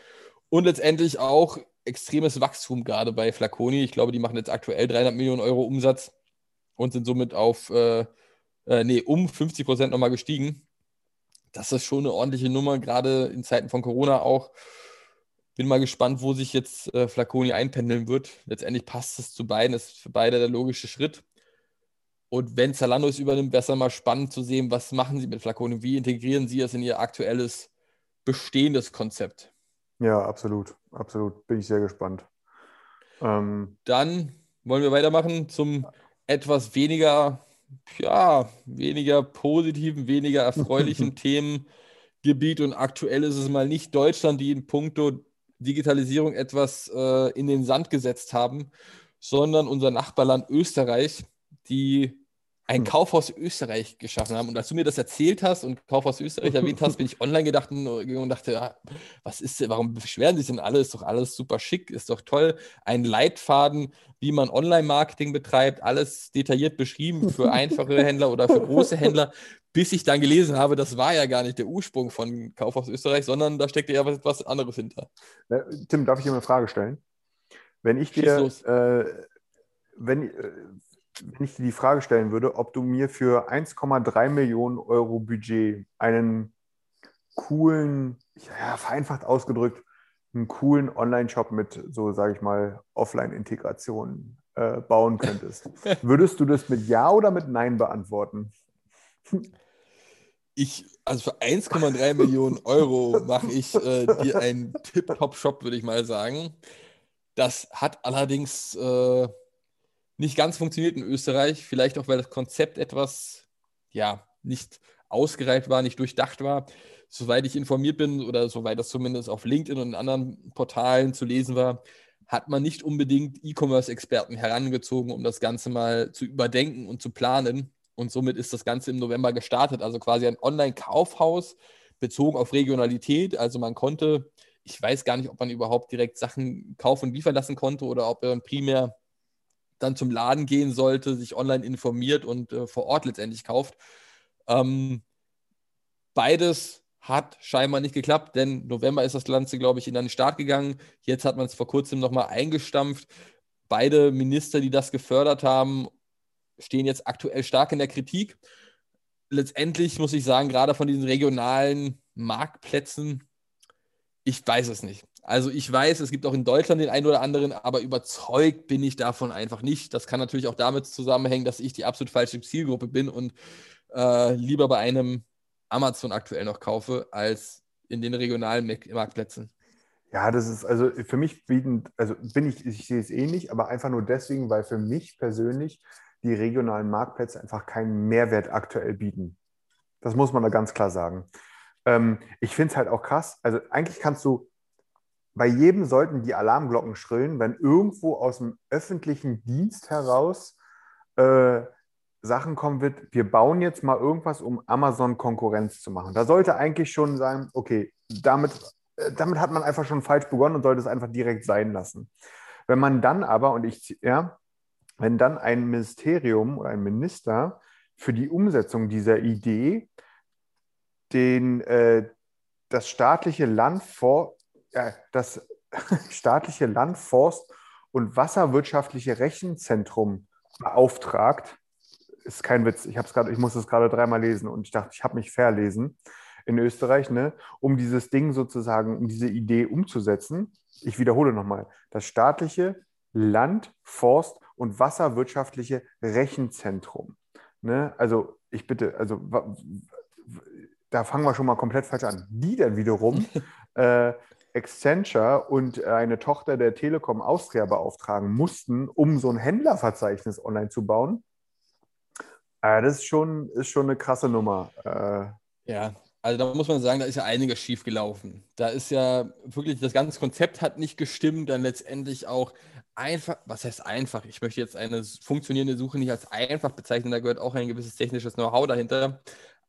Und letztendlich auch extremes Wachstum gerade bei Flaconi. Ich glaube, die machen jetzt aktuell 300 Millionen Euro Umsatz und sind somit auf, äh, äh, nee, um 50 Prozent nochmal gestiegen. Das ist schon eine ordentliche Nummer, gerade in Zeiten von Corona auch. Bin mal gespannt, wo sich jetzt äh, Flaconi einpendeln wird. Letztendlich passt es zu beiden, ist für beide der logische Schritt. Und wenn Zalando es übernimmt, wäre es dann mal spannend zu sehen, was machen sie mit Flaconi, wie integrieren sie es in ihr aktuelles bestehendes Konzept. Ja, absolut. Absolut. Bin ich sehr gespannt. Ähm, Dann wollen wir weitermachen zum etwas weniger, ja, weniger positiven, weniger erfreulichen Themengebiet. Und aktuell ist es mal nicht Deutschland, die in puncto Digitalisierung etwas äh, in den Sand gesetzt haben, sondern unser Nachbarland Österreich, die ein Kaufhaus Österreich geschaffen haben. Und als du mir das erzählt hast und Kaufhaus Österreich erwähnt hast, bin ich online gedacht und dachte, ja, was ist warum beschweren sich denn alle? Ist doch alles super schick, ist doch toll. Ein Leitfaden, wie man Online-Marketing betreibt, alles detailliert beschrieben für einfache Händler oder für große Händler, bis ich dann gelesen habe, das war ja gar nicht der Ursprung von Kaufhaus Österreich, sondern da steckte ja was, was anderes hinter. äh, Tim, darf ich dir mal eine Frage stellen? Wenn ich dir, äh, wenn, äh, wenn ich dir die Frage stellen würde, ob du mir für 1,3 Millionen Euro Budget einen coolen, ja, vereinfacht ausgedrückt, einen coolen Online-Shop mit so, sage ich mal, Offline-Integration äh, bauen könntest, würdest du das mit Ja oder mit Nein beantworten? Ich, also für 1,3 Millionen Euro mache ich äh, dir einen Tip-Top-Shop, würde ich mal sagen. Das hat allerdings äh, nicht ganz funktioniert in Österreich. Vielleicht auch, weil das Konzept etwas, ja, nicht ausgereift war, nicht durchdacht war. Soweit ich informiert bin oder soweit das zumindest auf LinkedIn und anderen Portalen zu lesen war, hat man nicht unbedingt E-Commerce-Experten herangezogen, um das Ganze mal zu überdenken und zu planen. Und somit ist das Ganze im November gestartet. Also quasi ein Online-Kaufhaus bezogen auf Regionalität. Also man konnte, ich weiß gar nicht, ob man überhaupt direkt Sachen kaufen und liefern lassen konnte oder ob man primär dann zum Laden gehen sollte, sich online informiert und äh, vor Ort letztendlich kauft. Ähm, beides hat scheinbar nicht geklappt, denn November ist das Ganze, glaube ich, in den Start gegangen. Jetzt hat man es vor kurzem nochmal eingestampft. Beide Minister, die das gefördert haben, stehen jetzt aktuell stark in der Kritik. Letztendlich muss ich sagen, gerade von diesen regionalen Marktplätzen, ich weiß es nicht. Also ich weiß, es gibt auch in Deutschland den einen oder anderen, aber überzeugt bin ich davon einfach nicht. Das kann natürlich auch damit zusammenhängen, dass ich die absolut falsche Zielgruppe bin und äh, lieber bei einem Amazon aktuell noch kaufe, als in den regionalen Mark- Marktplätzen. Ja, das ist also für mich bieten, also bin ich, ich sehe es ähnlich, aber einfach nur deswegen, weil für mich persönlich die regionalen Marktplätze einfach keinen Mehrwert aktuell bieten. Das muss man da ganz klar sagen. Ähm, ich finde es halt auch krass. Also eigentlich kannst du, bei jedem sollten die Alarmglocken schrillen, wenn irgendwo aus dem öffentlichen Dienst heraus äh, Sachen kommen wird, wir bauen jetzt mal irgendwas, um Amazon Konkurrenz zu machen. Da sollte eigentlich schon sein, okay, damit, äh, damit hat man einfach schon falsch begonnen und sollte es einfach direkt sein lassen. Wenn man dann aber, und ich, ja, wenn dann ein Ministerium oder ein Minister für die Umsetzung dieser Idee den, äh, das staatliche Land vor, das staatliche Land, Forst und Wasserwirtschaftliche Rechenzentrum beauftragt, ist kein Witz. Ich, grad, ich muss es gerade dreimal lesen und ich dachte, ich habe mich verlesen in Österreich, ne, um dieses Ding sozusagen, um diese Idee umzusetzen. Ich wiederhole nochmal, das staatliche Land-, Forst- und Wasserwirtschaftliche Rechenzentrum. Ne? Also ich bitte, also da fangen wir schon mal komplett falsch an. Die dann wiederum äh, Accenture und eine Tochter der Telekom Austria beauftragen mussten, um so ein Händlerverzeichnis online zu bauen. Äh, das ist schon, ist schon eine krasse Nummer. Äh, ja, also da muss man sagen, da ist ja einiges schief gelaufen. Da ist ja wirklich, das ganze Konzept hat nicht gestimmt, dann letztendlich auch einfach, was heißt einfach? Ich möchte jetzt eine funktionierende Suche nicht als einfach bezeichnen, da gehört auch ein gewisses technisches Know-how dahinter.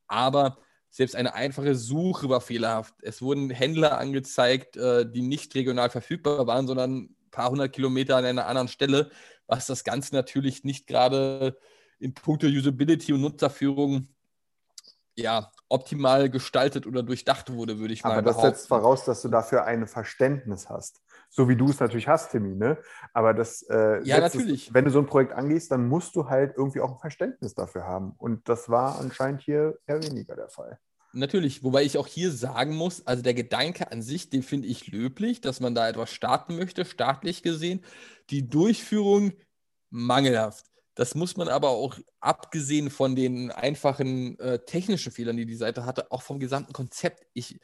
Aber selbst eine einfache Suche war fehlerhaft. Es wurden Händler angezeigt, äh, die nicht regional verfügbar waren, sondern ein paar hundert Kilometer an einer anderen Stelle, was das Ganze natürlich nicht gerade in puncto Usability und Nutzerführung ja, optimal gestaltet oder durchdacht wurde, würde ich mal Aber das setzt voraus, dass du dafür ein Verständnis hast. So wie du es natürlich hast, Timmy, ne? Aber das, äh, ja, natürlich. Es, wenn du so ein Projekt angehst, dann musst du halt irgendwie auch ein Verständnis dafür haben. Und das war anscheinend hier eher weniger der Fall. Natürlich, wobei ich auch hier sagen muss, also der Gedanke an sich, den finde ich löblich, dass man da etwas starten möchte, staatlich gesehen. Die Durchführung mangelhaft. Das muss man aber auch, abgesehen von den einfachen äh, technischen Fehlern, die die Seite hatte, auch vom gesamten Konzept. Ich,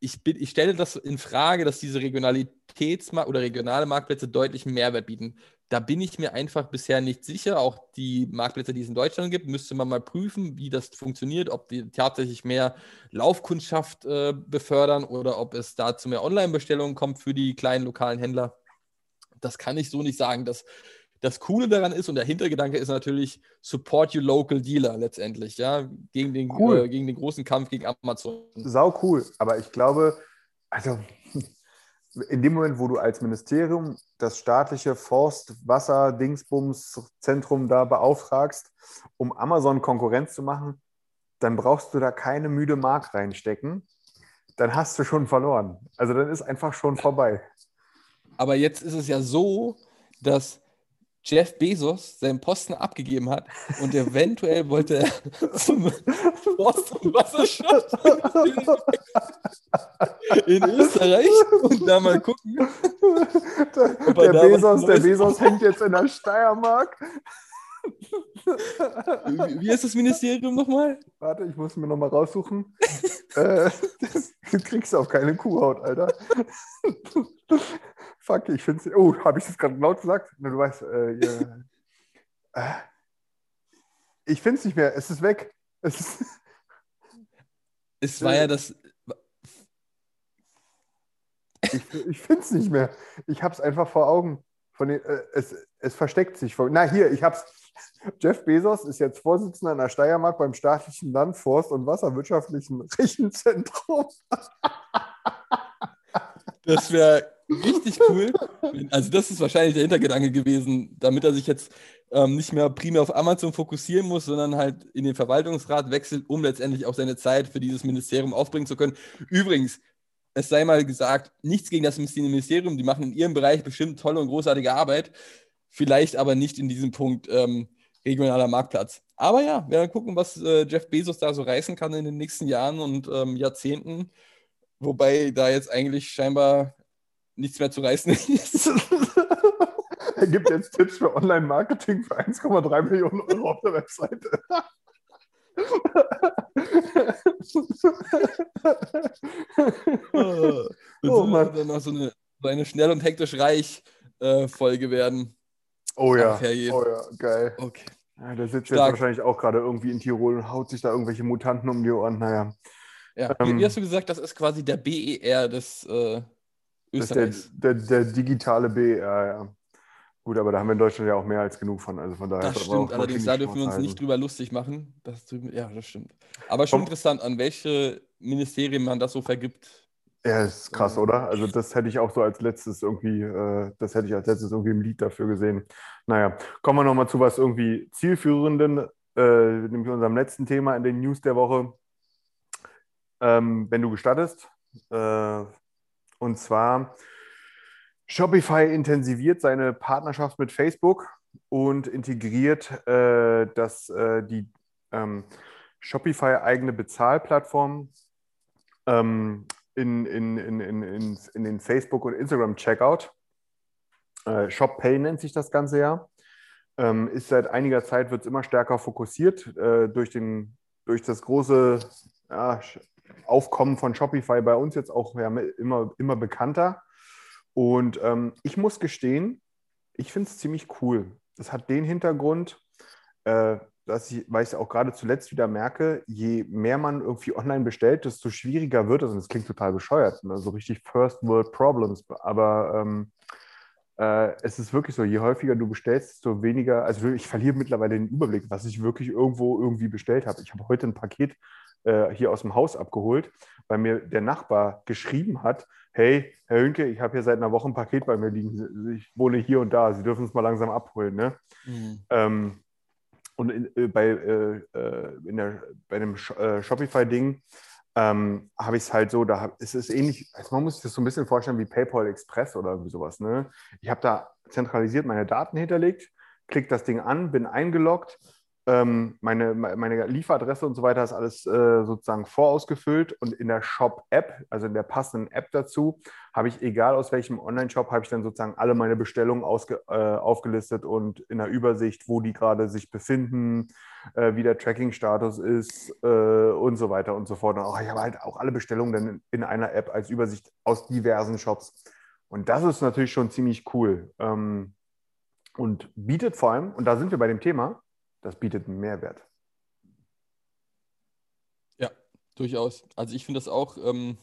ich, bin, ich stelle das in Frage, dass diese Regionalitätsmarkt oder regionale Marktplätze deutlichen Mehrwert bieten. Da bin ich mir einfach bisher nicht sicher. Auch die Marktplätze, die es in Deutschland gibt, müsste man mal prüfen, wie das funktioniert, ob die tatsächlich mehr Laufkundschaft äh, befördern oder ob es dazu mehr Online-Bestellungen kommt für die kleinen lokalen Händler. Das kann ich so nicht sagen. Das das Coole daran ist und der Hintergedanke ist natürlich Support your local dealer letztendlich, ja, gegen den, cool. äh, gegen den großen Kampf gegen Amazon. Sau cool, aber ich glaube, also in dem Moment, wo du als Ministerium das staatliche Forst-, Wasser-, Dingsbums-Zentrum da beauftragst, um Amazon Konkurrenz zu machen, dann brauchst du da keine müde Mark reinstecken. Dann hast du schon verloren. Also dann ist einfach schon vorbei. Aber jetzt ist es ja so, dass Jeff Bezos seinen Posten abgegeben hat und eventuell wollte er zum Forst- und Wasserschutz in Österreich und da mal gucken. Der, der Bezos, der Bezos hängt jetzt in der Steiermark. Wie, wie ist das Ministerium nochmal? Warte, ich muss mir nochmal raussuchen. äh, das kriegst du auf keine Kuhhaut, Alter. Fuck, ich finde es. Oh, habe ich das gerade laut gesagt? Na, du weißt, äh, ja. äh, ich finde es nicht mehr. Es ist weg. Es, ist es war ja das. Ich, ich finde es nicht mehr. Ich habe es einfach vor Augen. Von den, äh, es, es versteckt sich vor. Na, hier, ich habe es. Jeff Bezos ist jetzt Vorsitzender in der Steiermark beim staatlichen Land-, Forst- und Wasserwirtschaftlichen Rechenzentrum. Das wäre richtig cool. Also, das ist wahrscheinlich der Hintergedanke gewesen, damit er sich jetzt ähm, nicht mehr primär auf Amazon fokussieren muss, sondern halt in den Verwaltungsrat wechselt, um letztendlich auch seine Zeit für dieses Ministerium aufbringen zu können. Übrigens, es sei mal gesagt, nichts gegen das Ministerium, die machen in ihrem Bereich bestimmt tolle und großartige Arbeit, vielleicht aber nicht in diesem Punkt ähm, regionaler Marktplatz. Aber ja, wir werden gucken, was äh, Jeff Bezos da so reißen kann in den nächsten Jahren und ähm, Jahrzehnten. Wobei da jetzt eigentlich scheinbar nichts mehr zu reißen ist. er gibt jetzt Tipps für Online-Marketing für 1,3 Millionen Euro auf der Webseite. oh, oh Mann. Dann noch so eine, so eine schnell und hektisch reich äh, Folge werden. Oh ja. Oh ja, geil. Okay. Ja, der sitzt Stark. jetzt wahrscheinlich auch gerade irgendwie in Tirol und haut sich da irgendwelche Mutanten um die Ohren. Naja. Ja, ähm, wie hast du gesagt, das ist quasi der BER des äh, Österreichs. Der, der, der, digitale BER, ja. Gut, aber da haben wir in Deutschland ja auch mehr als genug von. Also von daher das stimmt, allerdings da dürfen wir uns nicht drüber lustig machen. Das, ja, das stimmt. Aber schon Komm. interessant, an welche Ministerien man das so vergibt. Ja, ist krass, oder? Also das hätte ich auch so als letztes irgendwie, äh, das hätte ich als letztes irgendwie im Lied dafür gesehen. Naja, kommen wir nochmal zu was irgendwie zielführenden, äh, nämlich unserem letzten Thema in den News der Woche. Ähm, wenn du gestattest. Äh, und zwar Shopify intensiviert seine Partnerschaft mit Facebook und integriert äh, das, äh, die ähm, Shopify-eigene Bezahlplattform ähm, in, in, in, in, in, den Facebook- und Instagram-Checkout. Äh, ShopPay nennt sich das Ganze ja. Ähm, ist seit einiger Zeit, wird es immer stärker fokussiert äh, durch, den, durch das große ja, Aufkommen von Shopify bei uns jetzt auch immer, immer bekannter. Und ähm, ich muss gestehen, ich finde es ziemlich cool. Das hat den Hintergrund, äh, dass ich, weil ich es auch gerade zuletzt wieder merke, je mehr man irgendwie online bestellt, desto schwieriger wird es. Und das klingt total bescheuert, ne? so richtig First World Problems. Aber ähm, äh, es ist wirklich so, je häufiger du bestellst, desto weniger, also ich verliere mittlerweile den Überblick, was ich wirklich irgendwo irgendwie bestellt habe. Ich habe heute ein Paket äh, hier aus dem Haus abgeholt, weil mir der Nachbar geschrieben hat, hey, Herr Hünke, ich habe hier seit einer Woche ein Paket bei mir liegen. Ich wohne hier und da, Sie dürfen es mal langsam abholen. Ne? Mhm. Ähm, und in, äh, bei, äh, äh in der, bei einem äh, Shopify-Ding ähm, habe ich es halt so, da ist es ähnlich, also man muss sich das so ein bisschen vorstellen wie PayPal Express oder irgendwie sowas. Ne? Ich habe da zentralisiert meine Daten hinterlegt, klicke das Ding an, bin eingeloggt ähm, meine, meine Lieferadresse und so weiter ist alles äh, sozusagen vorausgefüllt und in der Shop-App, also in der passenden App dazu, habe ich, egal aus welchem Online-Shop, habe ich dann sozusagen alle meine Bestellungen ausge, äh, aufgelistet und in der Übersicht, wo die gerade sich befinden, äh, wie der Tracking-Status ist äh, und so weiter und so fort. Und auch, ich habe halt auch alle Bestellungen dann in, in, einer App als Übersicht aus diversen Shops. Und das ist natürlich schon ziemlich cool. Ähm, und bietet vor allem, und da sind wir bei dem Thema, das bietet einen Mehrwert. Ja, durchaus. Also ich finde das auch ähm,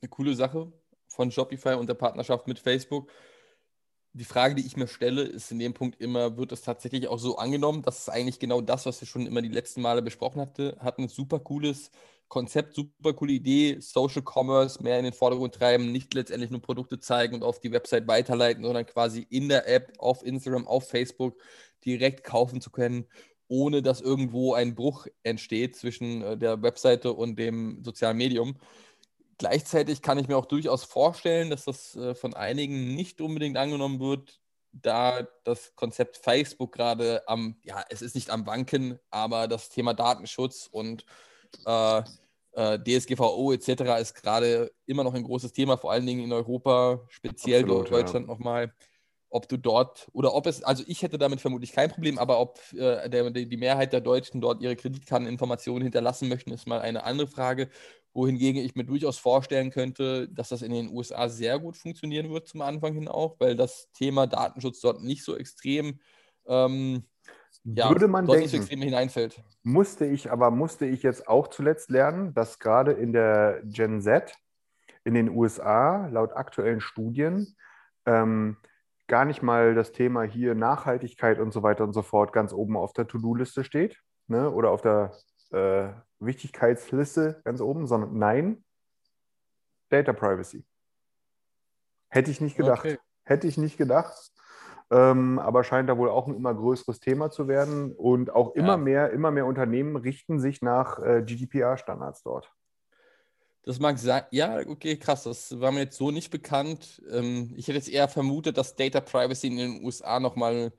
eine coole Sache von Shopify und der Partnerschaft mit Facebook. Die Frage, die ich mir stelle, ist in dem Punkt immer, wird es tatsächlich auch so angenommen? Das ist eigentlich genau das, was wir schon immer die letzten Male besprochen hatte, hatten. Super cooles Konzept, super coole Idee, Social Commerce mehr in den Vordergrund treiben, nicht letztendlich nur Produkte zeigen und auf die Website weiterleiten, sondern quasi in der App, auf Instagram, auf Facebook direkt kaufen zu können, ohne dass irgendwo ein Bruch entsteht zwischen äh, der Webseite und dem sozialen Medium. Gleichzeitig kann ich mir auch durchaus vorstellen, dass das äh, von einigen nicht unbedingt angenommen wird, da das Konzept Facebook gerade am, ja, es ist nicht am Wanken, aber das Thema Datenschutz und äh, äh, DSGVO etc. ist gerade immer noch ein großes Thema, vor allen Dingen in Europa, speziell Absolut, Deutschland ja. nochmal ob du dort oder ob es, also ich hätte damit vermutlich kein Problem, aber ob äh, der, die Mehrheit der Deutschen dort ihre Kreditkarteninformationen hinterlassen möchten, ist mal eine andere Frage. Wohingegen ich mir durchaus vorstellen könnte, dass das in den USA sehr gut funktionieren wird zum Anfang hin auch, weil das Thema Datenschutz dort nicht so extrem ähm, ja, würde man denken. Musste ich, aber musste ich jetzt auch zuletzt lernen, dass gerade in der Gen Z in den USA laut aktuellen Studien ähm, gar nicht mal das Thema hier Nachhaltigkeit und so weiter und so fort ganz oben auf der To-Do-Liste steht ne? oder auf der äh, Wichtigkeitsliste ganz oben, sondern nein, Data Privacy. Hätte ich nicht gedacht. Okay. Hätte ich nicht gedacht. Ähm, aber scheint da wohl auch ein immer größeres Thema zu werden. Und auch immer ja. mehr, immer mehr Unternehmen richten sich nach äh, GDPR-Standards dort. Das mag sein. Ja, okay, krass. Das war mir jetzt so nicht bekannt. Ähm, ich hätte jetzt eher vermutet, dass Data Privacy in den USA nochmal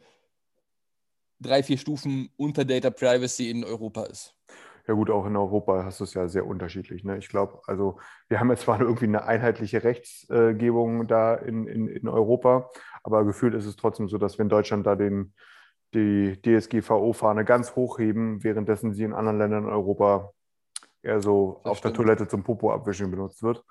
drei, vier Stufen unter Data Privacy in Europa ist. Ja gut, auch in Europa hast du es ja sehr unterschiedlich. Ne? Ich glaube, also wir haben jetzt zwar irgendwie eine einheitliche Rechtsgebung da in, in, in Europa, aber gefühlt ist es trotzdem so, dass wir in Deutschland da den, die DSGVO-Fahne ganz hochheben, währenddessen sie in anderen Ländern in Europa eher so das auf stimmt. der Toilette zum Popo abwischen benutzt wird.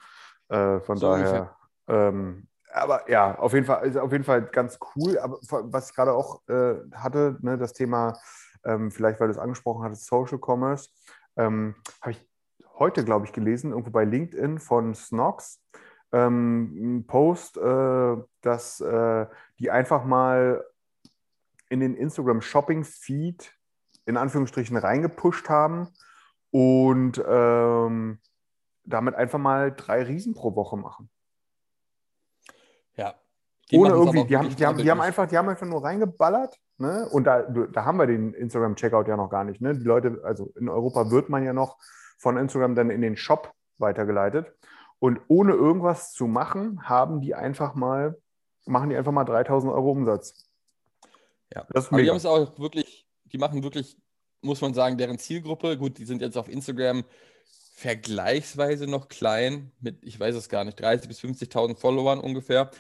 Äh, von so daher, ähm, aber ja, auf jeden Fall ist auf jeden Fall ganz cool. Aber was ich gerade auch äh, hatte, ne, das Thema, ähm, vielleicht weil du es angesprochen hattest, Social Commerce, ähm, habe ich heute, glaube ich, gelesen, irgendwo bei LinkedIn von Snox, ähm, ein Post, äh, dass äh, die einfach mal in den Instagram Shopping Feed in Anführungsstrichen reingepusht haben und ähm, damit einfach mal drei Riesen pro Woche machen. Ja. Die Ohne irgendwie, die haben, die, haben, die, haben einfach, die haben einfach nur reingeballert. Ne? Und da, da haben wir den Instagram-Checkout ja noch gar nicht. Ne? Die Leute, also in Europa wird man ja noch von Instagram dann in den Shop weitergeleitet. Und ohne irgendwas zu machen, haben die einfach mal, machen die einfach mal 3000 Euro Umsatz. Ja. Das ist Aber die haben es auch wirklich, die machen wirklich, muss man sagen, deren Zielgruppe, gut, die sind jetzt auf Instagram vergleichsweise noch klein, mit, ich weiß es gar nicht, 30.000 bis 50.000 Followern ungefähr.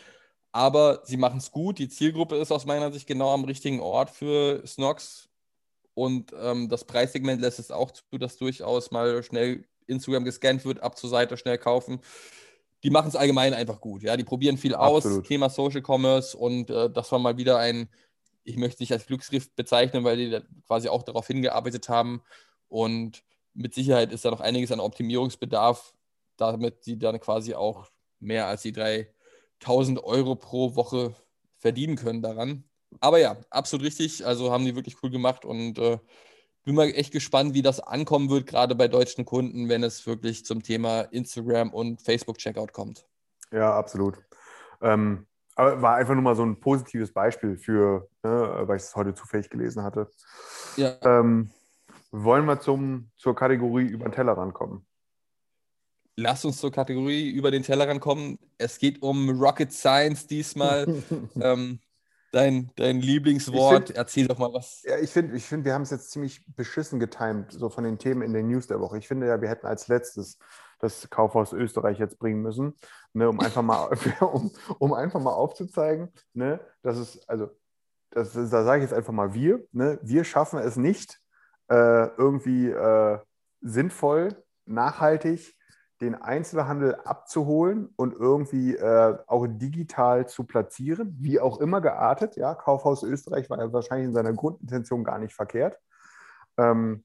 Aber sie machen es gut. Die Zielgruppe ist aus meiner Sicht genau am richtigen Ort für Snox. Und ähm, das Preissegment lässt es auch zu, dass durchaus mal schnell Instagram gescannt wird, ab zur Seite schnell kaufen. Die machen es allgemein einfach gut. Ja, die probieren viel aus, Absolut. Thema Social Commerce und äh, das war mal wieder ein, ich möchte nicht als Glücksgriff bezeichnen, weil die da quasi auch darauf hingearbeitet haben. Und mit Sicherheit ist da noch einiges an Optimierungsbedarf, damit sie dann quasi auch mehr als die 3000 Euro pro Woche verdienen können daran. Aber ja, absolut richtig. Also haben die wirklich cool gemacht und äh, bin mal echt gespannt, wie das ankommen wird, gerade bei deutschen Kunden, wenn es wirklich zum Thema Instagram und Facebook-Checkout kommt. Ja, absolut. Ähm, aber war einfach nur mal so ein positives Beispiel für, ne, weil ich es heute zufällig gelesen hatte. Ja, Ähm, wollen wir zum, zur Kategorie über den Tellerrand kommen? Lass uns zur Kategorie über den Tellerrand kommen. Es geht um Rocket Science diesmal. ähm, dein, dein Lieblingswort. Find- Erzähl doch mal was. Ja, ich finde, ich find, wir haben es jetzt ziemlich beschissen getimt, so von den Themen in den News der Woche. Ich finde ja, wir hätten als letztes das Kaufhaus Österreich jetzt bringen müssen, ne, um einfach mal, um, um einfach mal aufzuzeigen, ne, dass es, also, das, da sage ich jetzt einfach mal wir, ne, wir schaffen es nicht, äh, irgendwie äh, sinnvoll, nachhaltig den Einzelhandel abzuholen und irgendwie äh, auch digital zu platzieren, wie auch immer geartet. Ja, Kaufhaus Österreich war ja wahrscheinlich in seiner Grundintention gar nicht verkehrt. Ähm,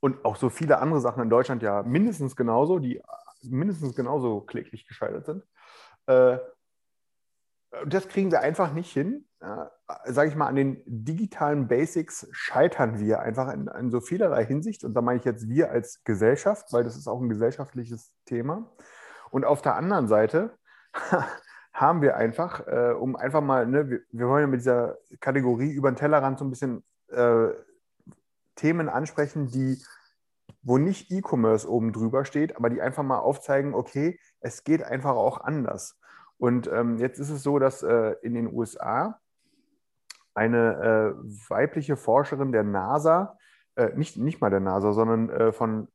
und auch so viele andere Sachen in Deutschland ja mindestens genauso, die mindestens genauso kläglich gescheitert sind. Äh, das kriegen wir einfach nicht hin. Ja, Sage ich mal, an den digitalen Basics scheitern wir einfach in, in so vielerlei Hinsicht. Und da meine ich jetzt wir als Gesellschaft, weil das ist auch ein gesellschaftliches Thema. Und auf der anderen Seite haben wir einfach, äh, um einfach mal, ne, wir, wir wollen ja mit dieser Kategorie über den Tellerrand so ein bisschen äh, Themen ansprechen, die, wo nicht E-Commerce oben drüber steht, aber die einfach mal aufzeigen, okay, es geht einfach auch anders. Und ähm, jetzt ist es so, dass äh, in den USA eine äh, weibliche Forscherin der NASA, äh, nicht, nicht mal der NASA, sondern äh, von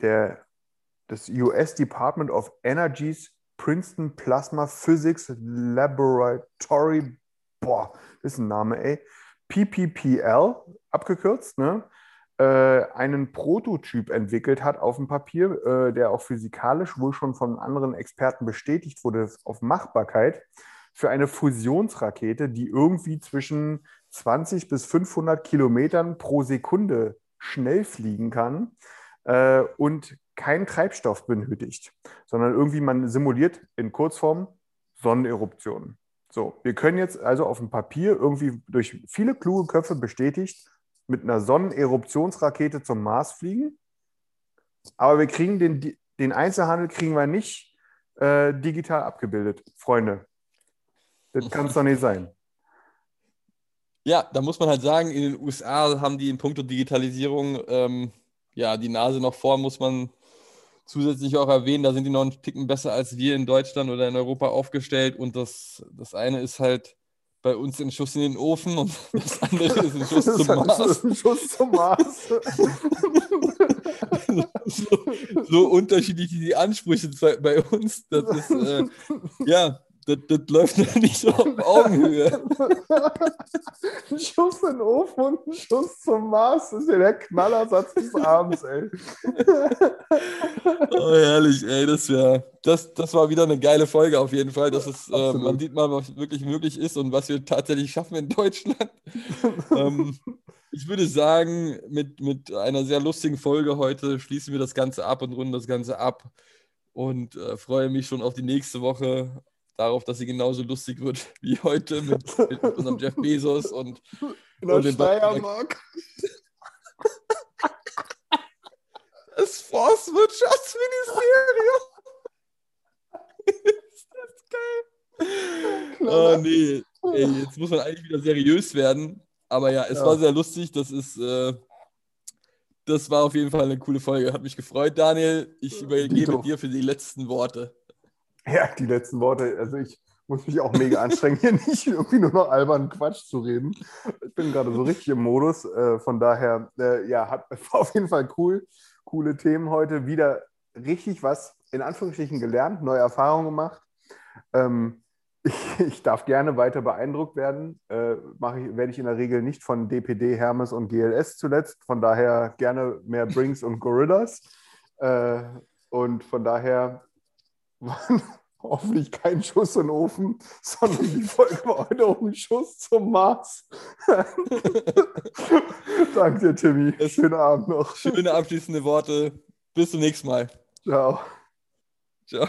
der, des US Department of Energy's Princeton Plasma Physics Laboratory, boah, ist ein Name, ey, PPPL, abgekürzt, ne? Äh, einen Prototyp entwickelt hat auf dem Papier, äh, der auch physikalisch wohl schon von anderen Experten bestätigt wurde auf Machbarkeit für eine Fusionsrakete, die irgendwie zwischen 20 bis 500 Kilometern pro Sekunde schnell fliegen kann äh, und keinen Treibstoff benötigt, sondern irgendwie man simuliert in Kurzform Sonneneruptionen. So, wir können jetzt also auf dem Papier irgendwie durch viele kluge Köpfe bestätigt mit einer Sonneneruptionsrakete zum Mars fliegen, aber wir kriegen den, den Einzelhandel kriegen wir nicht äh, digital abgebildet, Freunde. Das kann es doch nicht sein. Ja, da muss man halt sagen, in den USA haben die in puncto Digitalisierung ähm, ja die Nase noch vor, muss man zusätzlich auch erwähnen. Da sind die noch einen Ticken besser als wir in Deutschland oder in Europa aufgestellt. Und das, das eine ist halt bei uns ein Schuss in den Ofen und das andere ist ein Schuss Das zum ist Mars. ein Schuss zum Mars. so, so unterschiedlich die Ansprüche bei uns. Das ist, äh, ja, das, das läuft noch nicht so auf Augenhöhe. Ein Schuss in den Ofen und ein Schuss zum Mars. Das ist ja der Knallersatz des Abends, ey. Oh, herrlich, ey, das wäre, das, das war wieder eine geile Folge auf jeden Fall. Das ist, äh, man sieht mal, was wirklich möglich ist und was wir tatsächlich schaffen in Deutschland. ähm, ich würde sagen, mit, mit einer sehr lustigen Folge heute schließen wir das Ganze ab und runden das Ganze ab und äh, freue mich schon auf die nächste Woche, darauf, dass sie genauso lustig wird wie heute mit, mit unserem Jeff Bezos und In der Und den Steiermark. das Forstwirtschaftsministerium. ist das geil. Oh nee, Ey, jetzt muss man eigentlich wieder seriös werden. Aber ja, es Ja. war sehr lustig. Das ist, äh, das war auf jeden Fall eine coole Folge. Hat mich gefreut, Daniel. Ich übergebe Dito. dir für die letzten Worte. Ja, die letzten Worte. Also ich muss mich auch mega anstrengen, hier nicht irgendwie nur noch albernen Quatsch zu reden. Ich bin gerade so richtig im Modus. Äh, von daher, äh, ja, hat, war auf jeden Fall cool. Coole Themen heute. Wieder richtig was in Anführungsstrichen gelernt, neue Erfahrungen gemacht. Ähm, ich, ich, darf gerne weiter beeindruckt werden. Äh, ich, werde ich in der Regel nicht von DPD, Hermes und GLS zuletzt. Von daher gerne mehr Brinks und Gorillas. Äh, und von daher hoffentlich kein Schuss in den Ofen, sondern die Folge war heute auch ein Schuss zum Mars. Danke dir, Timmy. Schönen Abend noch. Schöne abschließende Worte. Bis zum nächsten Mal. Ciao. Ciao.